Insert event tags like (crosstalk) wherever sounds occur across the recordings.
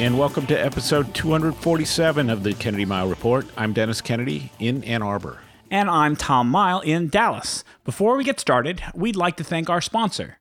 And welcome to episode 247 of the Kennedy Mighell Report. I'm Dennis Kennedy in Ann Arbor. And I'm Tom Mighell in Dallas. Before we get started, we'd like to thank our sponsor.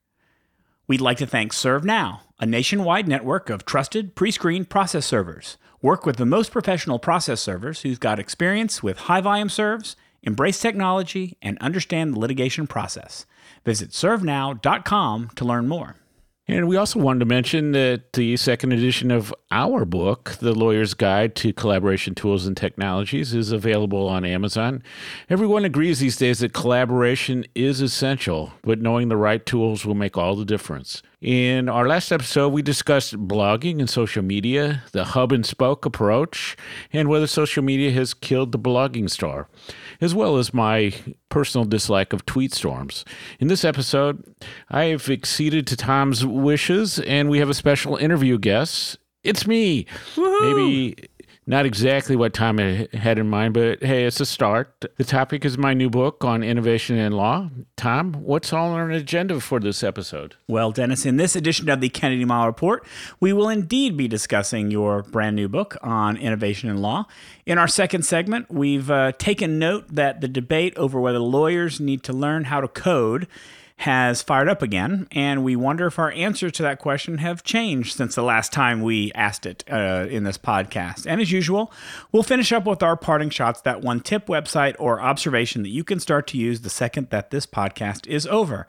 We'd like to thank ServeNow, a nationwide network of trusted pre screened process servers. Work with the most professional process servers who've got experience with high volume serves, embrace technology, and understand the litigation process. Visit servenow.com to learn more. And we also wanted to mention that the second edition of our book, The Lawyer's Guide to Collaboration Tools and Technologies, is available on Amazon. Everyone agrees these days that collaboration is essential, but knowing the right tools will make all the difference. In our last episode, we discussed blogging and social media, the hub and spoke approach, and whether social media has killed the blogging star, as well as my personal dislike of tweet storms. In this episode, I have acceded to Tom's wishes, and we have a special interview guest. It's me. Maybe not exactly what Tom had in mind, but hey, it's a start. The topic is my new book on innovation in law. Tom, what's all on our agenda for this episode? Well, Dennis, in this edition of the Kennedy Mighell Report, we will indeed be discussing your brand new book on innovation in law. In our second segment, we've uh, taken note that the debate over whether lawyers need to learn how to code has fired up again, and we wonder if our answers to that question have changed since the last time we asked it uh, in this podcast. And as usual, we'll finish up with our parting shots that one tip, website, or observation that you can start to use the second that this podcast is over.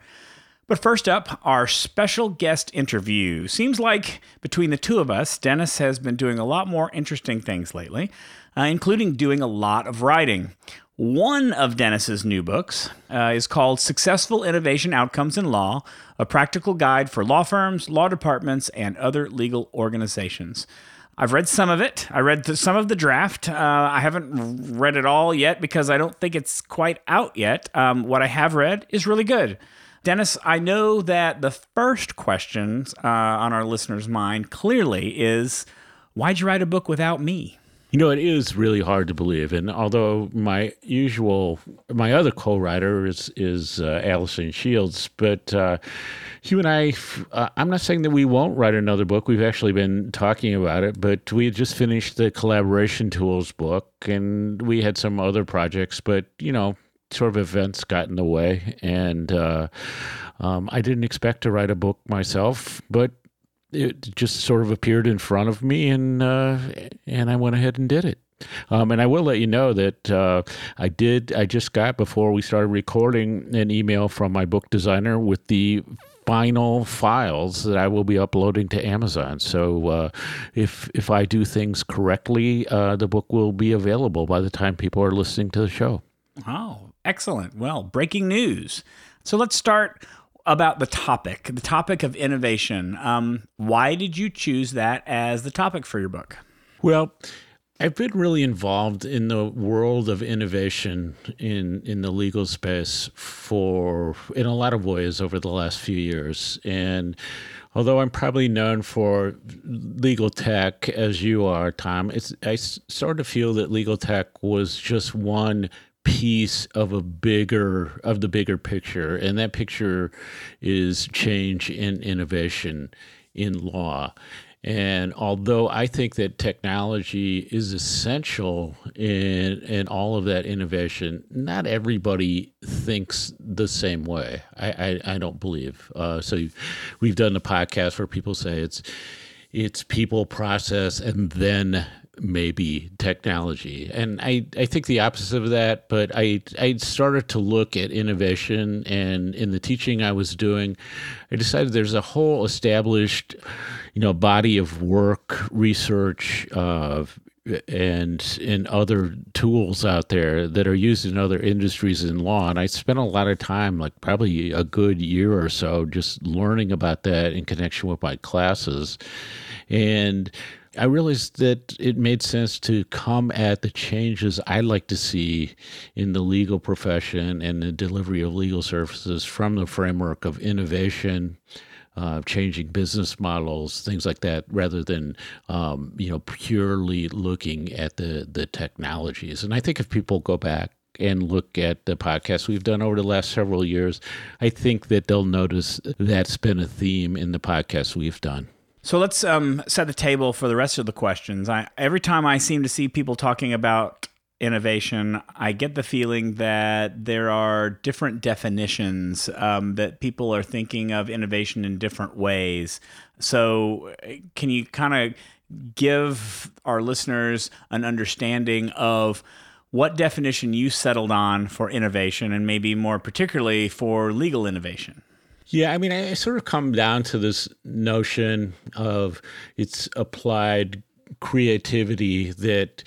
But first up, our special guest interview. Seems like between the two of us, Dennis has been doing a lot more interesting things lately, uh, including doing a lot of writing. One of Dennis's new books uh, is called Successful Innovation Outcomes in Law A Practical Guide for Law Firms, Law Departments, and Other Legal Organizations. I've read some of it. I read some of the draft. Uh, I haven't read it all yet because I don't think it's quite out yet. Um, what I have read is really good. Dennis, I know that the first question uh, on our listeners' mind clearly is why'd you write a book without me? You know, it is really hard to believe. And although my usual, my other co-writer is is uh, Allison Shields, but uh, you and I, uh, I'm not saying that we won't write another book. We've actually been talking about it, but we had just finished the collaboration tools book, and we had some other projects. But you know, sort of events got in the way, and uh, um, I didn't expect to write a book myself, but it just sort of appeared in front of me, and uh, and I went ahead and did it. Um, and I will let you know that uh, I did. I just got before we started recording an email from my book designer with the final files that I will be uploading to Amazon. So uh, if if I do things correctly, uh, the book will be available by the time people are listening to the show. Oh, excellent! Well, breaking news. So let's start about the topic, the topic of innovation. Um, why did you choose that as the topic for your book? Well, I've been really involved in the world of innovation in in the legal space for in a lot of ways over the last few years, and although I'm probably known for legal tech as you are, Tom, it's I sort of feel that legal tech was just one piece of a bigger of the bigger picture and that picture is change in innovation in law and although I think that technology is essential in in all of that innovation, not everybody thinks the same way. I I, I don't believe. Uh, so we've done the podcast where people say it's it's people, process, and then maybe technology. And I, I think the opposite of that, but I, I started to look at innovation and in the teaching I was doing, I decided there's a whole established, you know, body of work, research, uh, and in other tools out there that are used in other industries in law. And I spent a lot of time, like probably a good year or so, just learning about that in connection with my classes. And I realized that it made sense to come at the changes I'd like to see in the legal profession and the delivery of legal services from the framework of innovation. Uh, changing business models, things like that, rather than um, you know purely looking at the the technologies. And I think if people go back and look at the podcasts we've done over the last several years, I think that they'll notice that's been a theme in the podcasts we've done. So let's um, set the table for the rest of the questions. I, every time I seem to see people talking about innovation, I get the feeling that there are different definitions, um, that people are thinking of innovation in different ways. So, can you kind of give our listeners an understanding of what definition you settled on for innovation and maybe more particularly for legal innovation? Yeah, I mean, I sort of come down to this notion of it's applied creativity that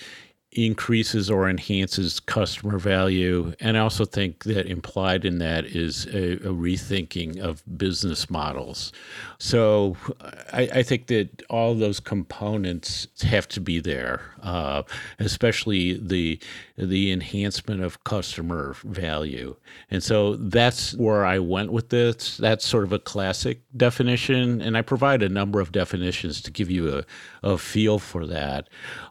increases or enhances customer value. And I also think that implied in that is a, a rethinking of business models. So I, I, think that all those components have to be there, uh, especially the the enhancement of customer value. And so that's where I went with this. That's sort of a classic definition, and I provide a number of definitions to give you a, a feel for that.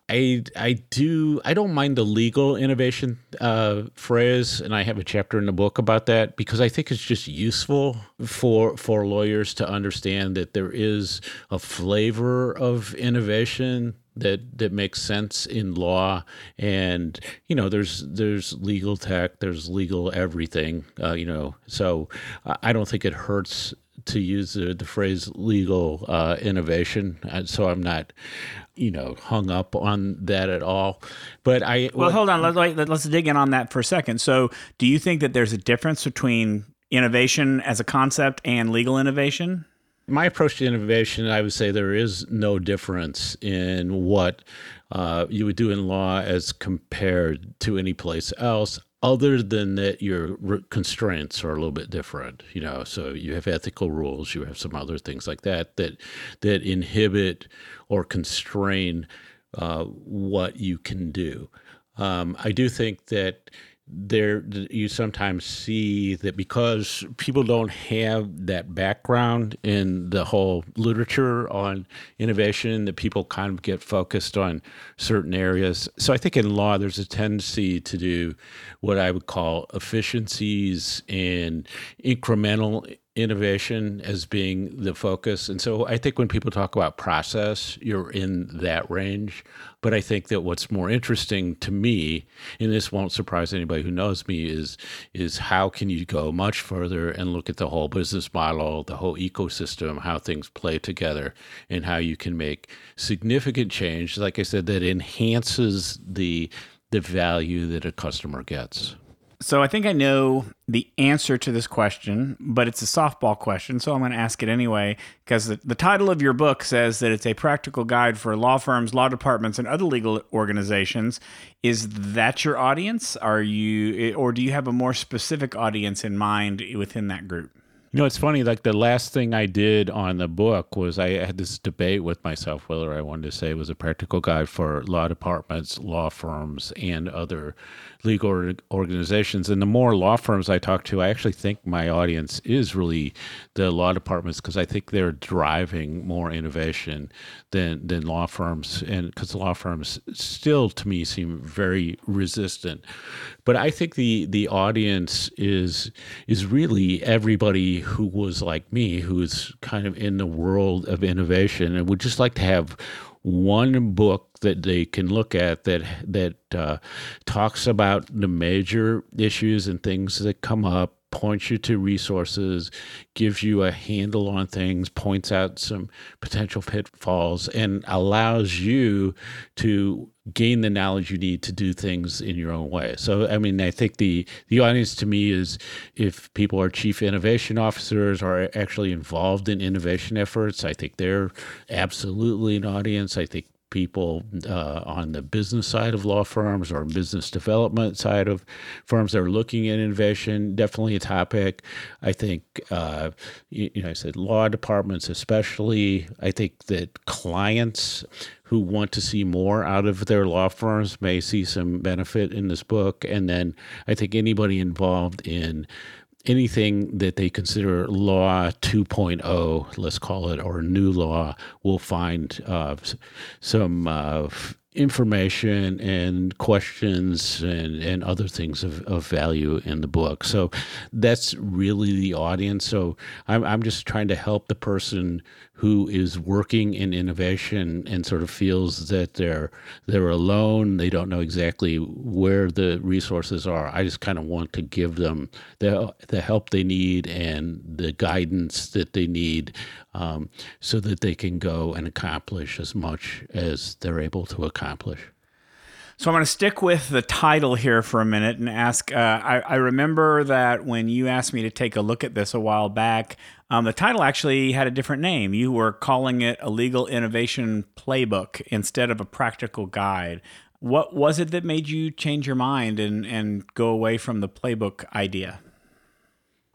I I do I don't mind the legal innovation uh, phrase, and I have a chapter in the book about that because I think it's just useful for for lawyers to understand that there is a flavor of innovation that that makes sense in law. And you know there's there's legal tech there's legal everything uh, you know. So i don't think it hurts to use the, the phrase legal uh, innovation. Uh, so I'm not, you know, hung up on that at all. But I well, what, hold on. Let, let's dig in on that for a second. So, do you think that there's a difference between innovation as a concept and legal innovation? My approach to innovation, I would say there is no difference in what uh, you would do in law as compared to any place else other than that your constraints are a little bit different you know so you have ethical rules you have some other things like that that that inhibit or constrain uh, what you can do. Um, i do think that there you sometimes see that because people don't have that background in the whole literature on innovation that people kind of get focused on certain areas. So i think in law there's a tendency to do what i would call efficiencies and incremental innovation as being the focus. And so I think when people talk about process, you're in that range. But I think that what's more interesting to me, and this won't surprise anybody who knows me, is is how can you go much further and look at the whole business model, the whole ecosystem, how things play together, and how you can make significant change, like I said, that enhances the the value that a customer gets. So I think I know the answer to this question, but it's a softball question, so I'm going to ask it anyway because the, the, title of your book says that it's a practical guide for law firms, law departments, and other legal organizations. Is that your audience? Are you, or do you have a more specific audience in mind within that group? You know, it's funny. Like the last thing I did on the book was I had this debate with myself whether I wanted to say it was a practical guide for law departments, law firms, and other legal organizations. And the more law firms I talk to, I actually think my audience is really the law departments because I think they're driving more innovation than than law firms, and because law firms still to me seem very resistant. But I think the the audience is is really everybody who was like me, who is kind of in the world of innovation and would just like to have one book that they can look at that that uh, talks about the major issues and things that come up points you to resources, gives you a handle on things, points out some potential pitfalls, and allows you to gain the knowledge you need to do things in your own way. So, I mean, I think the the audience to me is if people are chief innovation officers or actually involved in innovation efforts, I think they're absolutely an audience. I think people uh, on the business side of law firms or business development side of firms that are looking at innovation. Definitely a topic. I think, uh, you, you know, I said law departments, especially. I think that clients who want to see more out of their law firms may see some benefit in this book. And then I think anybody involved in anything that they consider law 2.0, let's call it, or new law, will find uh, some uh, information and questions and, and other things of, of value in the book. So that's really the audience. So I'm, I'm just trying to help the person who is working in innovation and sort of feels that they're they're alone they don't know exactly where the resources are i just kind of want to give them the the help they need and the guidance that they need um, so that they can go and accomplish as much as they're able to accomplish so I'm going to stick with the title here for a minute and ask. Uh, I, I, remember that when you asked me to take a look at this a while back, um, the title actually had a different name. You were calling it a legal innovation playbook instead of a practical guide. What was it that made you change your mind and, and go away from the playbook idea?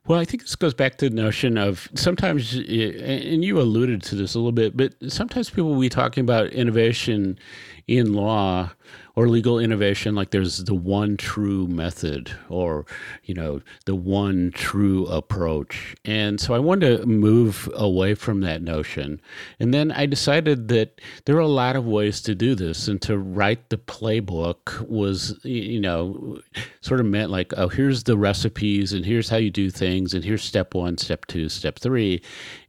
Well, I think this goes back to the notion of sometimes, and you alluded to this a little bit, but sometimes people will be talking about innovation in law or legal innovation like there's the one true method or you know the one true approach. And so i wanted to move away from that notion. And then i decided that there are a lot of ways to do this. And to write the playbook was you know sort of meant like oh here's the recipes and here's how you do things and here's step one step two step three.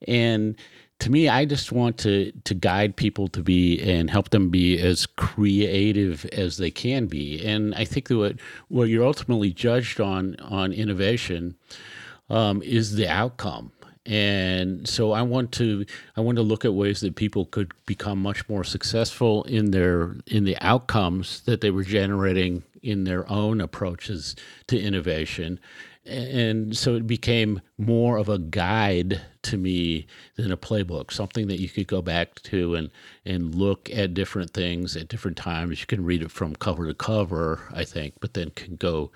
And to me, I just want to to guide people to be and help them be as creative as they can be. And I think that what what you're ultimately judged on on innovation um, is the outcome. And so I want to I want to look at ways that people could become much more successful in their in the outcomes that they were generating in their own approaches to innovation and so it became more of a guide to me than a playbook something that you could go back to and and look at different things at different times. You can read it from cover to cover i think but then can go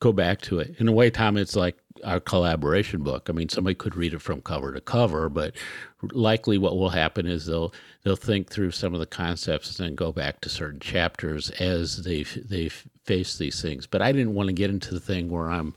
go back to it in a way tom it's like our collaboration book i mean somebody could read it from cover to cover but likely what will happen is they'll they'll think through some of the concepts and then go back to certain chapters as they they face these things. But I didn't want to get into the thing where I'm,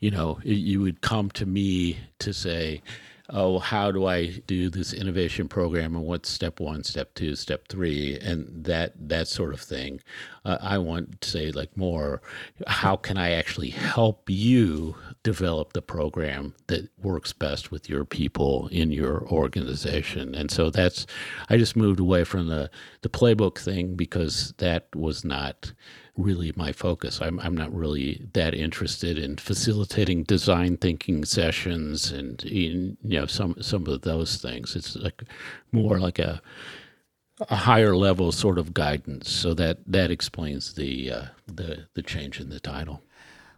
you know, you would come to me to say, oh, how do I do this innovation program and what's step one, step two, step three, and that that sort of thing. Uh, I want to say like more, how can I actually help you develop the program that works best with your people in your organization? And so that's, I just moved away from the the playbook thing because that was not really my focus. I'm, I'm not really that interested in facilitating design thinking sessions and in, you know some some of those things. It's like more like a a higher level sort of guidance. So that that explains the uh, the the change in the title.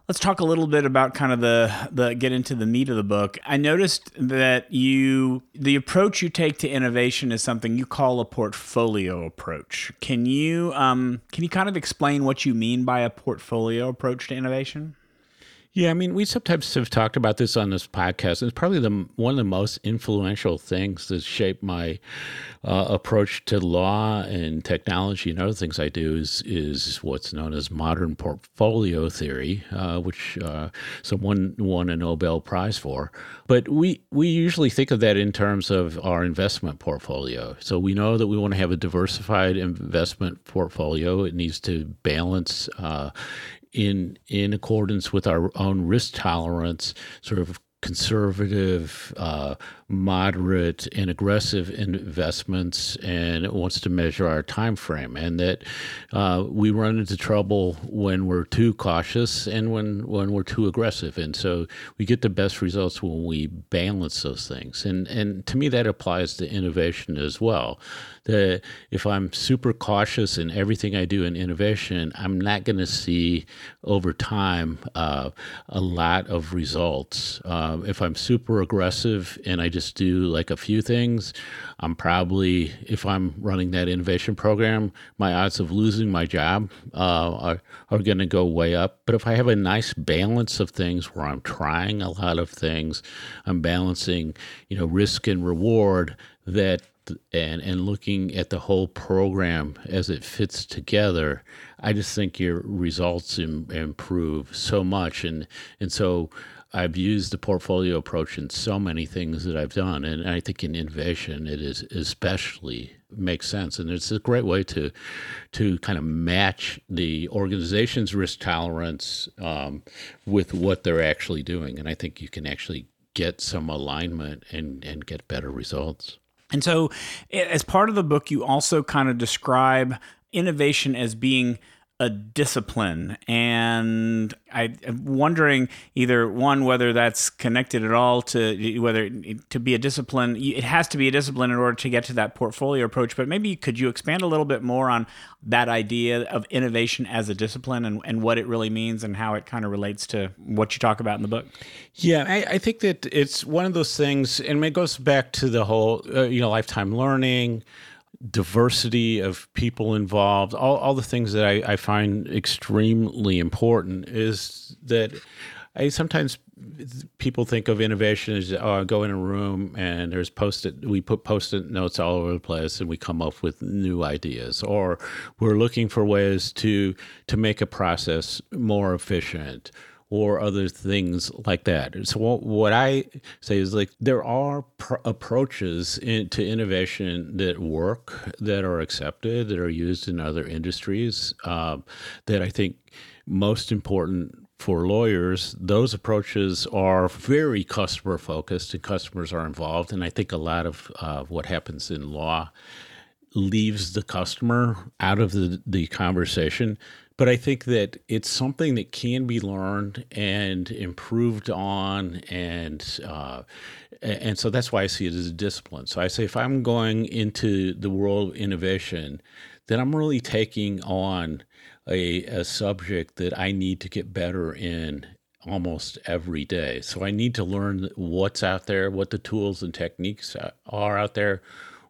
Let's talk a little bit about kind of the the get into the meat of the book. I noticed that you the approach you take to innovation is something you call a portfolio approach. Can you um, can you kind of explain what you mean by a portfolio approach to innovation? Yeah, I mean, we sometimes have talked about this on this podcast. It's probably the one of the most influential things that shaped my uh, approach to law and technology and other things I do is is what's known as modern portfolio theory, uh, which uh, someone won a Nobel Prize for. But we we usually think of that in terms of our investment portfolio. So we know that we want to have a diversified investment portfolio. It needs to balance uh, in in accordance with our own risk tolerance, sort of conservative, uh, moderate, and aggressive investments, and it wants to measure our time frame, and that uh, we run into trouble when we're too cautious and when when we're too aggressive, and so we get the best results when we balance those things, and and to me that applies to innovation as well. That if I'm super cautious in everything I do in innovation, I'm not going to see over time uh, a lot of results. Uh, if I'm super aggressive and I just do like a few things, I'm probably, if I'm running that innovation program, my odds of losing my job uh, are, are going to go way up. But if I have a nice balance of things where I'm trying a lot of things, I'm balancing, you know, risk and reward that and and looking at the whole program as it fits together, I just think your results Im- improve so much, and and so I've used the portfolio approach in so many things that I've done, and I think in innovation it is especially makes sense, and it's a great way to to kind of match the organization's risk tolerance um, with what they're actually doing, and I think you can actually get some alignment and and get better results. And so, as part of the book, you also kind of describe innovation as being a discipline. And I, am wondering either one, whether that's connected at all to whether to be a discipline, it has to be a discipline in order to get to that portfolio approach. But maybe could you expand a little bit more on that idea of innovation as a discipline and, and what it really means and how it kind of relates to what you talk about in the book? Yeah, I, I think that it's one of those things, and it goes back to the whole, uh, you know, lifetime learning diversity of people involved, all, all the things that I, I find extremely important is that I sometimes people think of innovation as oh, I go in a room and there's post-it we put post-it notes all over the place and we come up with new ideas. Or we're looking for ways to to make a process more efficient or other things like that. So what, what I say is like there are pr- approaches in, to innovation that work, that are accepted, that are used in other industries. Uh, that I think most important for lawyers, those approaches are very customer focused and customers are involved. And I think a lot of uh, what happens in law leaves the customer out of the, the conversation but I think that it's something that can be learned and improved on, and uh, and so that's why I see it as a discipline. So I say if I'm going into the world of innovation, then I'm really taking on a, a subject that I need to get better in almost every day. So I need to learn what's out there, what the tools and techniques are out there,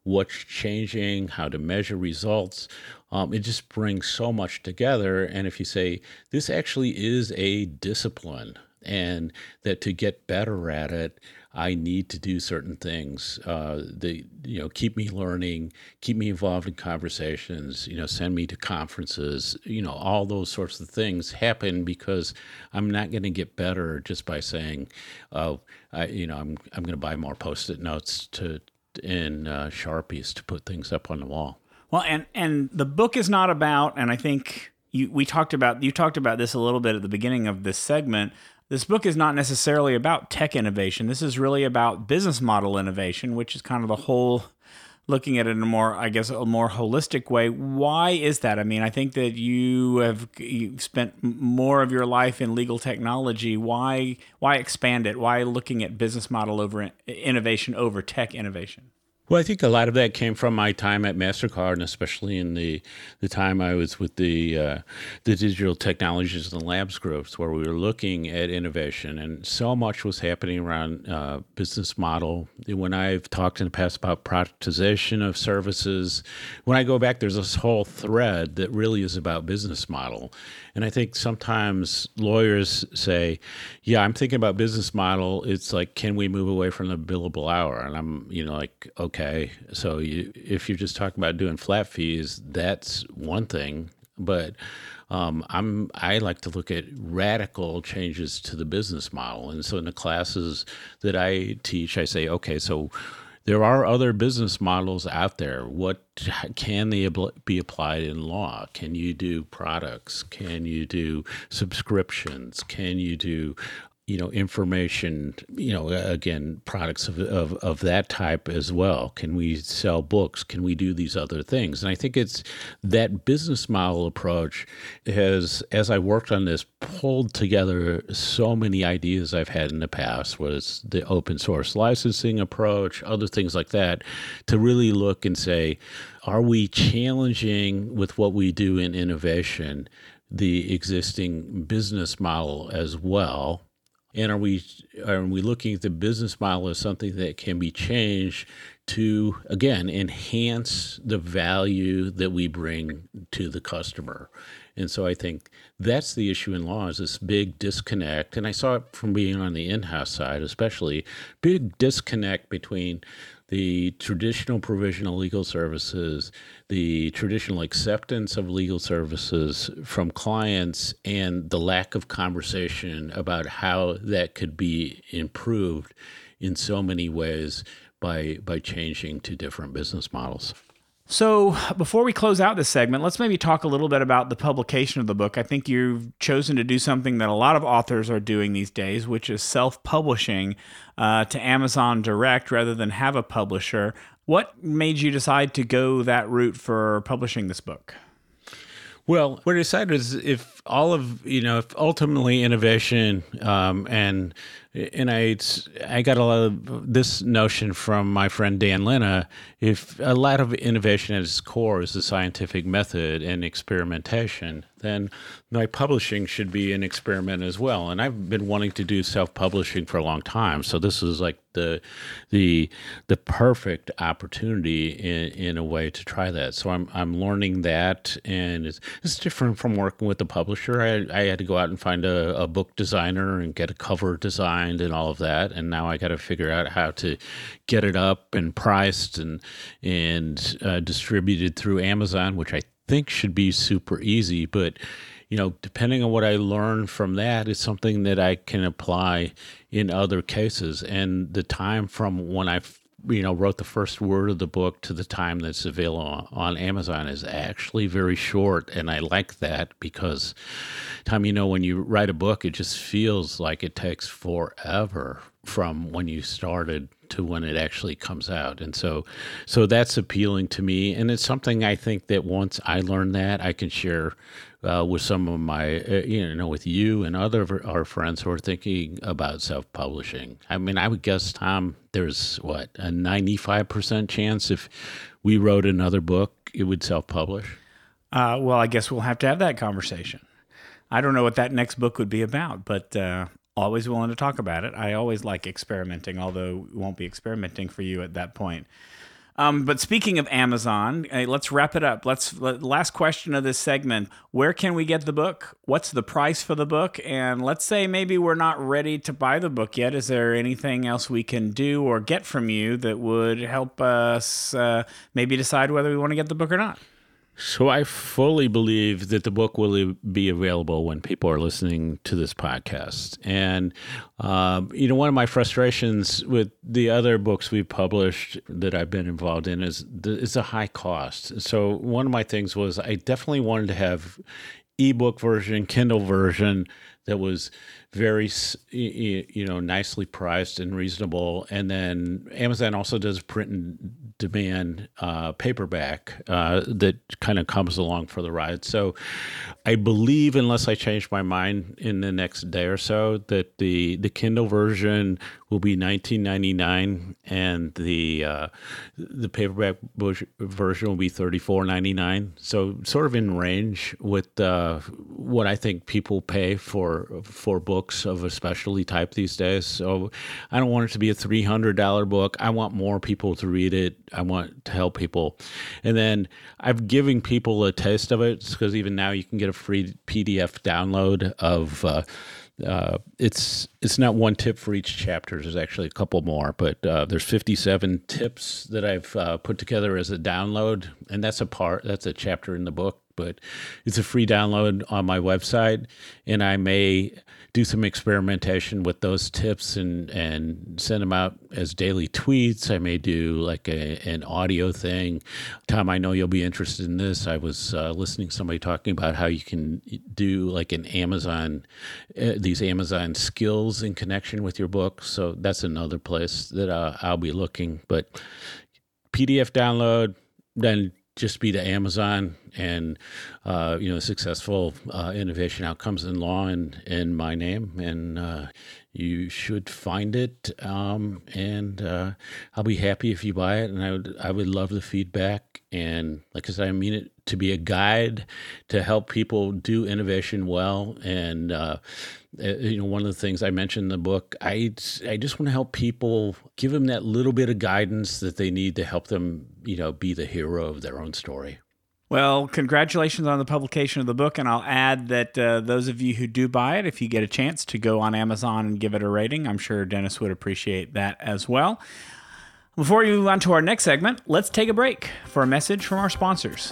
what's changing, how to measure results, um, it just brings so much together. And if you say, this actually is a discipline, and that to get better at it, I need to do certain things. Uh, that you know, keep me learning, keep me involved in conversations. You know, send me to conferences. You know, all those sorts of things happen because I'm not going to get better just by saying, "Oh, I, you know, I'm I'm going to buy more post-it notes to in uh, sharpies to put things up on the wall." Well, and and the book is not about, and I think you we talked about you talked about this a little bit at the beginning of this segment. This book is not necessarily about tech innovation. This is really about business model innovation, which is kind of the whole looking at it in a more, I guess, a more holistic way. Why is that? I mean, I think that you have spent more of your life in legal technology. Why why expand it? Why looking at business model over innovation over tech innovation? Well, I think a lot of that came from my time at Mastercard, and especially in the the time I was with the uh, the digital technologies and labs groups, where we were looking at innovation, and so much was happening around uh, business model. When I've talked in the past about productization of services, when I go back, there's this whole thread that really is about business model, and I think sometimes lawyers say, "Yeah, I'm thinking about business model. It's like, can we move away from the billable hour?" And I'm, you know, like, okay. So you, if you're just talking about doing flat fees, that's one thing. But um, I'm I like to look at radical changes to the business model, and so in the classes that I teach, I say, okay, so there are other business models out there. What can they be applied in law? Can you do products? Can you do subscriptions? Can you do you know information you know again products of, of, of that type as well. Can we sell books? Can we do these other things? And i think it's that business model approach has as i worked on this pulled together so many ideas i've had in the past was the open source licensing approach other things like that to really look and say are we challenging with what we do in innovation the existing business model as well and are we are we looking at the business model as something that can be changed to again enhance the value that we bring to the customer? And so i think that's the issue in law is this big disconnect. And i saw it from being on the in-house side especially big disconnect between the traditional provision of legal services, the traditional acceptance of legal services from clients, and the lack of conversation about how that could be improved in so many ways by by changing to different business models. So, before we close out this segment, let's maybe talk a little bit about the publication of the book. I think you've chosen to do something that a lot of authors are doing these days, which is self publishing uh, to Amazon Direct rather than have a publisher. What made you decide to go that route for publishing this book? Well, what I decided is if all of you know, if ultimately innovation um, and and I I got a lot of this notion from my friend Dan Linna. If a lot of innovation at its core is the scientific method and experimentation, then my publishing should be an experiment as well. And I've been wanting to do self-publishing for a long time, so this is like the the the perfect opportunity in, in a way to try that. So I'm I'm learning that, and it's it's different from working with the publisher. I I had to go out and find a, a book designer and get a cover designed and all of that, and now I got to figure out how to get it up and priced and and uh, distributed through Amazon, which I think should be super easy, but you know, depending on what I learn from that, it's something that I can apply in other cases. And the time from when I, you know, wrote the first word of the book to the time that's available on Amazon is actually very short, and I like that because, time you know, when you write a book, it just feels like it takes forever from when you started to when it actually comes out. And so so that's appealing to me. And it's something i think that once i learn that i can share uh, with some of my uh, you know with you and other of our friends who are thinking about self-publishing. I mean i would guess tom there's what a 95% chance if we wrote another book it would self-publish? Uh, well i guess we'll have to have that conversation. I don't know what that next book would be about, but uh, always willing to talk about it. I always like experimenting, although won't be experimenting for you at that point. Um, but speaking of Amazon, uh, let's wrap it up. Let's let, last question of this segment: Where can we get the book? What's the price for the book? And let's say maybe we're not ready to buy the book yet. Is there anything else we can do or get from you that would help us uh, maybe decide whether we want to get the book or not? So I fully believe that the book will be available when people are listening to this podcast. And um, you know, one of my frustrations with the other books we've published that I've been involved in is is a high cost. So one of my things was I definitely wanted to have ebook version, Kindle version that was very you know nicely priced and reasonable and then amazon also does print and demand uh, paperback uh, that kind of comes along for the ride so i believe unless i change my mind in the next day or so that the the kindle version will be 19.99 and the uh, the paperback version will be 34.99 so sort of in range with uh, what i think people pay for for books of a specialty type these days. So I don't want it to be a $300 book. I want more people to read it. I want to help people. And then I've given people a taste of it because even now you can get a free PDF download of. Uh, uh, it's it's not one tip for each chapter. There's actually a couple more, but uh, there's 57 tips that I've uh, put together as a download, and that's a part. That's a chapter in the book, but it's a free download on my website, and I may do some experimentation with those tips and and send them out as daily tweets. I may do like a, an audio thing. Tom, I know you'll be interested in this. I was uh, listening to somebody talking about how you can do like an Amazon, uh, these Amazon skills in connection with your book. So that's another place that uh, I'll be looking. But PDF download, then just be to Amazon and uh, you know successful uh, innovation outcomes in law in in my name, and uh, you should find it. Um, and uh, I'll be happy if you buy it, and I would I would love the feedback. And like I said, I mean it to be a guide to help people do innovation well and Uh, you know, one of the things I mentioned in the book, I I just want to help people, give them that little bit of guidance that they need to help them, you know, be the hero of their own story. Well, congratulations on the publication of the book. And I'll add that uh, those of you who do buy it, if you get a chance to go on Amazon and give it a rating, I'm sure Dennis would appreciate that as well. Before we move on to our next segment, let's take a break for a message from our sponsors.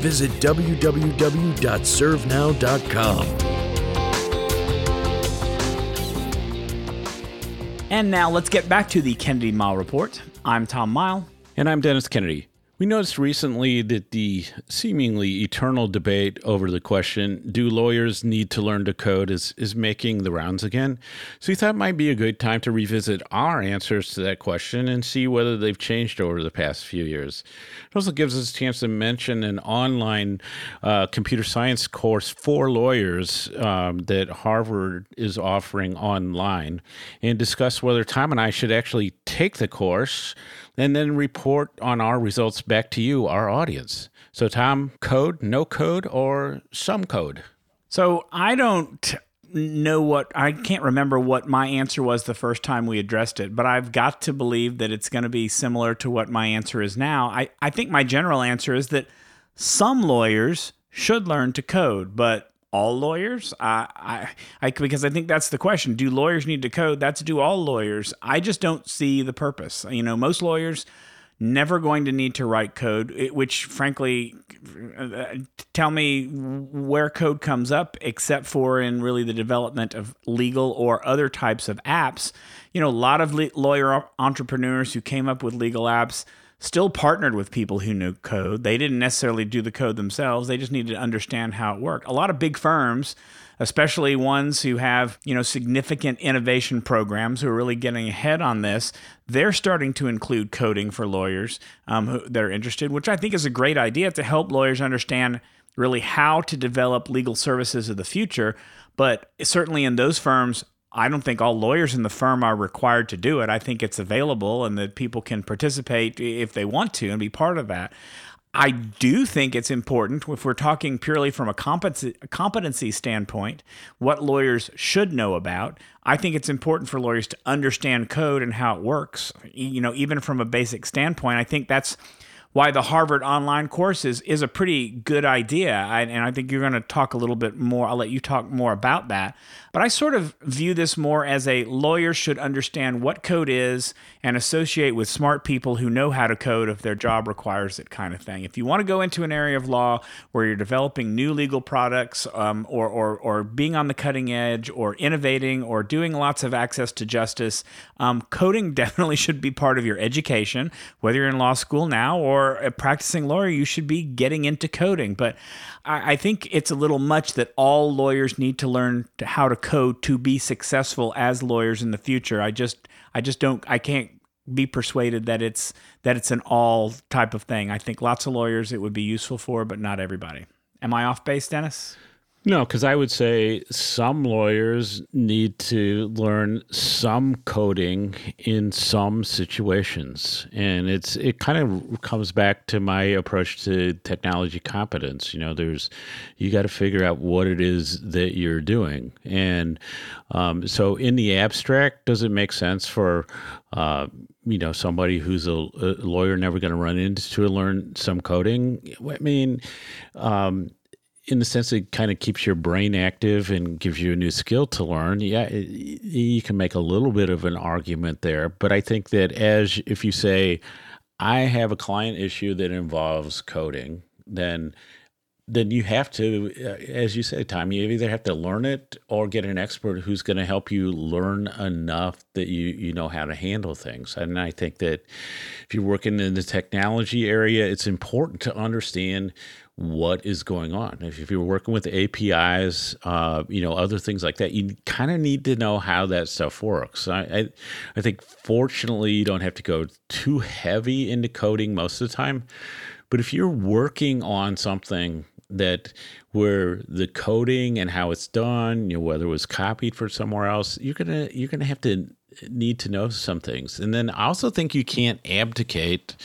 Visit www.servenow.com. And now let's get back to the Kennedy Mighell Report. I'm Tom Mighell. And I'm Dennis Kennedy. We noticed recently that the seemingly eternal debate over the question, do lawyers need to learn to code, is, is making the rounds again. So we thought it might be a good time to revisit our answers to that question and see whether they've changed over the past few years. It also gives us a chance to mention an online uh, computer science course for lawyers um, that Harvard is offering online and discuss whether Tom and I should actually take the course and then report on our results back to you, our audience. So, Tom, code, no code, or some code? So, I don't know what I can't remember what my answer was the first time we addressed it, but I've got to believe that it's going to be similar to what my answer is now. I, I think my general answer is that some lawyers should learn to code, but all lawyers? I, I, I, because I think that's the question. Do lawyers need to code? That's do all lawyers. I just don't see the purpose. You know, most lawyers never going to need to write code, which frankly, uh, tell me where code comes up, except for in really the development of legal or other types of apps. You know, a lot of lawyer entrepreneurs who came up with legal apps still partnered with people who knew code. They didn't necessarily do the code themselves. They just needed to understand how it worked. A lot of big firms, especially ones who have, you know, significant innovation programs who are really getting ahead on this, they're starting to include coding for lawyers um, who, that are interested, which I think is a great idea to help lawyers understand really how to develop legal services of the future. But certainly in those firms, I don't think all lawyers in the firm are required to do it. I think it's available and that people can participate if they want to and be part of that. I do think it's important if we're talking purely from a competency, standpoint, what lawyers should know about. I think it's important for lawyers to understand code and how it works. You know, even from a basic standpoint, I think that's why the Harvard online course is, is a pretty good idea. I, and I think you're going to talk a little bit more. I'll let you talk more about that. But I sort of view this more as a lawyer should understand what code is and associate with smart people who know how to code if their job requires it, kind of thing. If you want to go into an area of law where you're developing new legal products um, or, or, or being on the cutting edge or innovating or doing lots of access to justice, um, coding (laughs) definitely should be part of your education. Whether you're in law school now or a practicing lawyer, you should be getting into coding. But I, I think it's a little much that all lawyers need to learn to how to code to be successful as lawyers in the future. I just I just don't I can't be persuaded that it's that it's an all type of thing. I think lots of lawyers it would be useful for, but not everybody. Am I off base, Dennis? No, because I would say some lawyers need to learn some coding in some situations, and it's it kind of comes back to my approach to technology competence. You know, there's you got to figure out what it is that you're doing, and um, so in the abstract, does it make sense for uh, you know somebody who's a, a lawyer never going to run into to learn some coding? I mean. Um, in the sense it kind of keeps your brain active and gives you a new skill to learn. Yeah, it, you can make a little bit of an argument there, but I think that as if you say, I have a client issue that involves coding, then then you have to, uh, as you say, Tom, you either have to learn it or get an expert who's going to help you learn enough that you you know how to handle things. And I think that if you're working in the technology area, it's important to understand what is going on. If, if you're working with APIs, uh, you know, other things like that, you kind of need to know how that stuff works. I, I, I think fortunately you don't have to go too heavy into coding most of the time. But if you're working on something that where the coding and how it's done, you know, whether it was copied for somewhere else, you're gonna you're gonna have to need to know some things. And then I also think you can't abdicate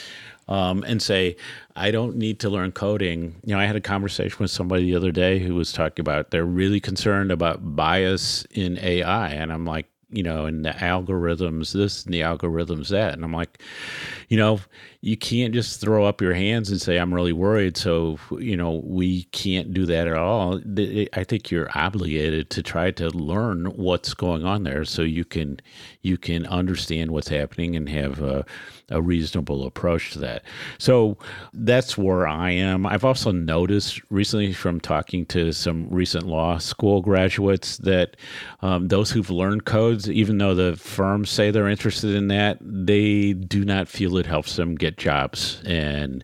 um, and say, I don't need to learn coding. You know, I had a conversation with somebody the other day who was talking about they're really concerned about bias in AI. And I'm like, you know, and the algorithms this and the algorithms that. And I'm like, you know, you can't just throw up your hands and say, I'm really worried. So, you know, we can't do that at all. I think you're obligated to try to learn what's going on there so you can you can understand what's happening and have a, a reasonable approach to that. So that's where I am. I've also noticed recently from talking to some recent law school graduates that um, those who've learned codes, even though the firms say they're interested in that, they do not feel it helps them get jobs. And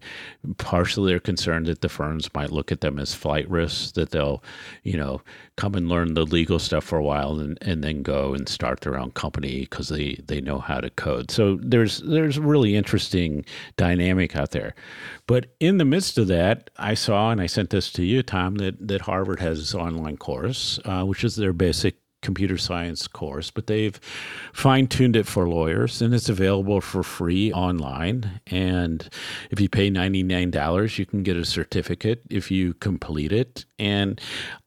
partially they're concerned that the firms might look at them as flight risks, that they'll, you know, come and learn the legal stuff for a while and, and then go and start their own company because they, they know how to code. So there's there's a really interesting dynamic out there. But in the midst of that, I saw and I sent this to you, Tom, that, that Harvard has online course, uh, which is their basic computer science course, but they've fine tuned it for lawyers and it's available for free online. And if you pay $99, you can get a certificate if you complete it. And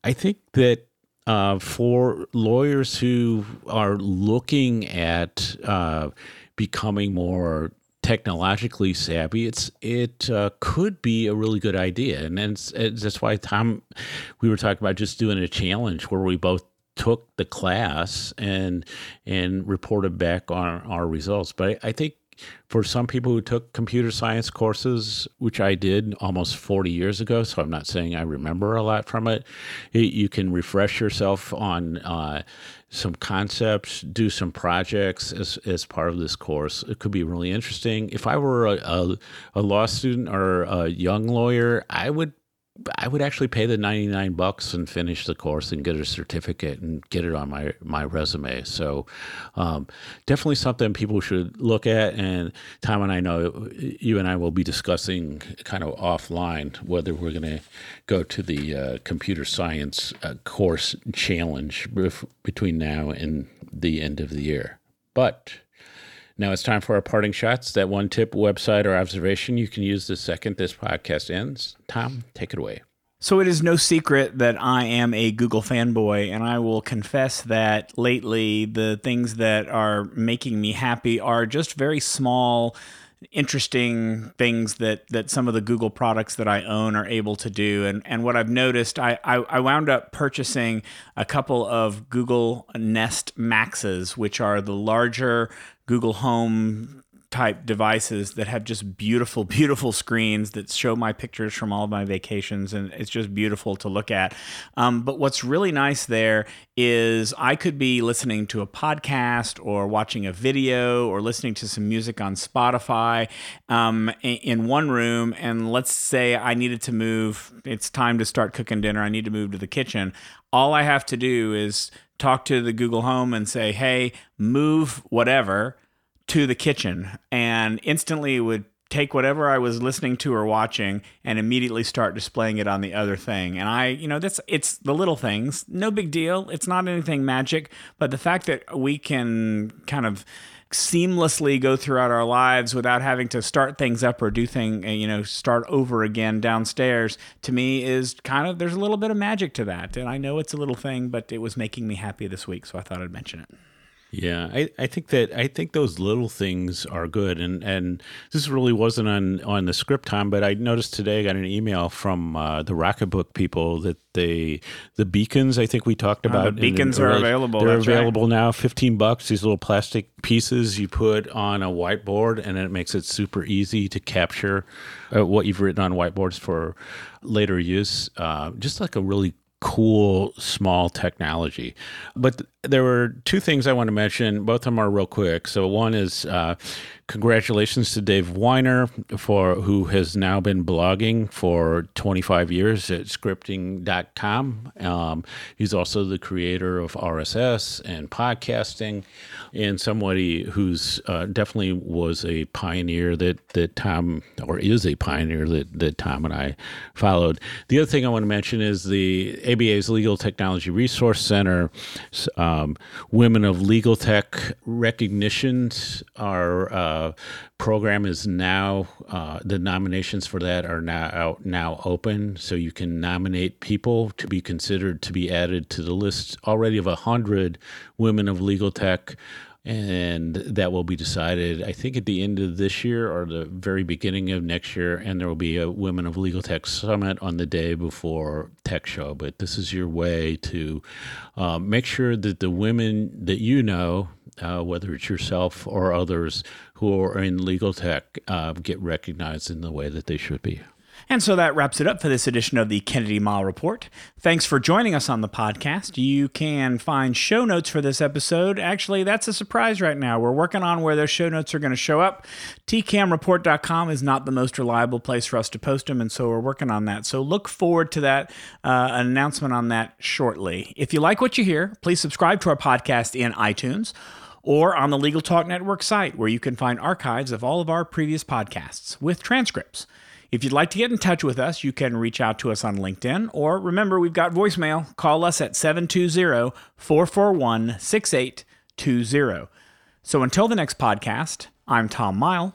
I think that uh, for lawyers who are looking at uh, becoming more technologically savvy, it's it uh, could be a really good idea, and it's, it's, that's why Tom, we were talking about just doing a challenge where we both took the class and and reported back on our results. But I, I think for some people who took computer science courses, which I did almost 40 years ago, so I'm not saying I remember a lot from it, you can refresh yourself on uh, some concepts, do some projects as, as part of this course. It could be really interesting. If I were a, a, a law student or a young lawyer, I would I would actually pay the 99 bucks and finish the course and get a certificate and get it on my, my resume. So, um, definitely something people should look at. And Tom and I know you and I will be discussing kind of offline whether we're going to go to the uh, computer science uh, course challenge between now and the end of the year. But now it's time for our parting shots. That one tip, website, or observation you can use the second this podcast ends. Tom, take it away. So it is no secret that I am a Google fanboy, and I will confess that lately the things that are making me happy are just very small interesting things that that some of the Google products that I own are able to do. And and what I've noticed, I I, I wound up purchasing a couple of Google Nest Maxes, which are the larger Google Home type devices that have just beautiful, (laughs) beautiful screens that show my pictures from all of my vacations, and it's just beautiful to look at. Um, but what's really nice there is I could be listening to a podcast or watching a video or listening to some music on Spotify um, in one room, and let's say I needed to move. It's time to start cooking dinner. I need to move to the kitchen. All I have to do is talk to the Google Home and say, hey, move whatever to the kitchen. And instantly would take whatever I was listening to or watching and immediately start displaying it on the other thing. And I, you know, that's it's the little things. No big deal. It's not anything magic, but the fact that we can kind of seamlessly go throughout our lives without having to start things up or do thing eh, you know start over again downstairs to me is kind of there's a little bit of magic to that and i know it's a little thing but it was making me happy this week so i thought i'd mention it yeah, I, I think that I think those little things are good, and and this really wasn't on on the script time, but I noticed today I got an email from uh, the Rocketbook people that they the beacons I think we talked about. Uh, the beacons are available. They're available right. now, fifteen bucks. These little plastic pieces you put on a whiteboard, and it makes it super easy to capture uh, what you've written on whiteboards for later use. Uh, just like a really cool small technology. But there were two things I want to mention. Both of them are real quick. So one is uh, congratulations to Dave Winer for who has now been blogging for 25 years at scripting.com. Um, he's also the creator of RSS and podcasting, and somebody who's uh, definitely was a pioneer that that Tom or is a pioneer that that Tom and I followed. The other thing I want to mention is the ABA's Legal Technology Resource Center, um, Women of Legal Tech recognitions are. Uh, program is now uh, the nominations for that are now out now open, so you can nominate people to be considered to be added to the list already of hundred women of legal tech. And that will be decided, I think, at the end of this year or the very beginning of next year. And there will be a Women of Legal Tech Summit on the day before Tech Show. But this is your way to uh, make sure that the women that you know uh, whether it's yourself or others who are in legal tech, uh, get recognized in the way that they should be. And so that wraps it up for this edition of the Kennedy Mighell Report. Thanks for joining us on the podcast. You can find show notes for this episode. Actually, that's a surprise right now. We're working on where those show notes are going to show up. TKMReport.com is not the most reliable place for us to post them, and so we're working on that. So look forward to that, uh, announcement on that shortly. If you like what you hear, please subscribe to our podcast in iTunes or on the Legal Talk Network site, where you can find archives of all of our previous podcasts with transcripts. If you'd like to get in touch with us, you can reach out to us on LinkedIn, or remember, we've got voicemail. Call us at 720 441 6820. So until the next podcast, I'm Tom Mighell.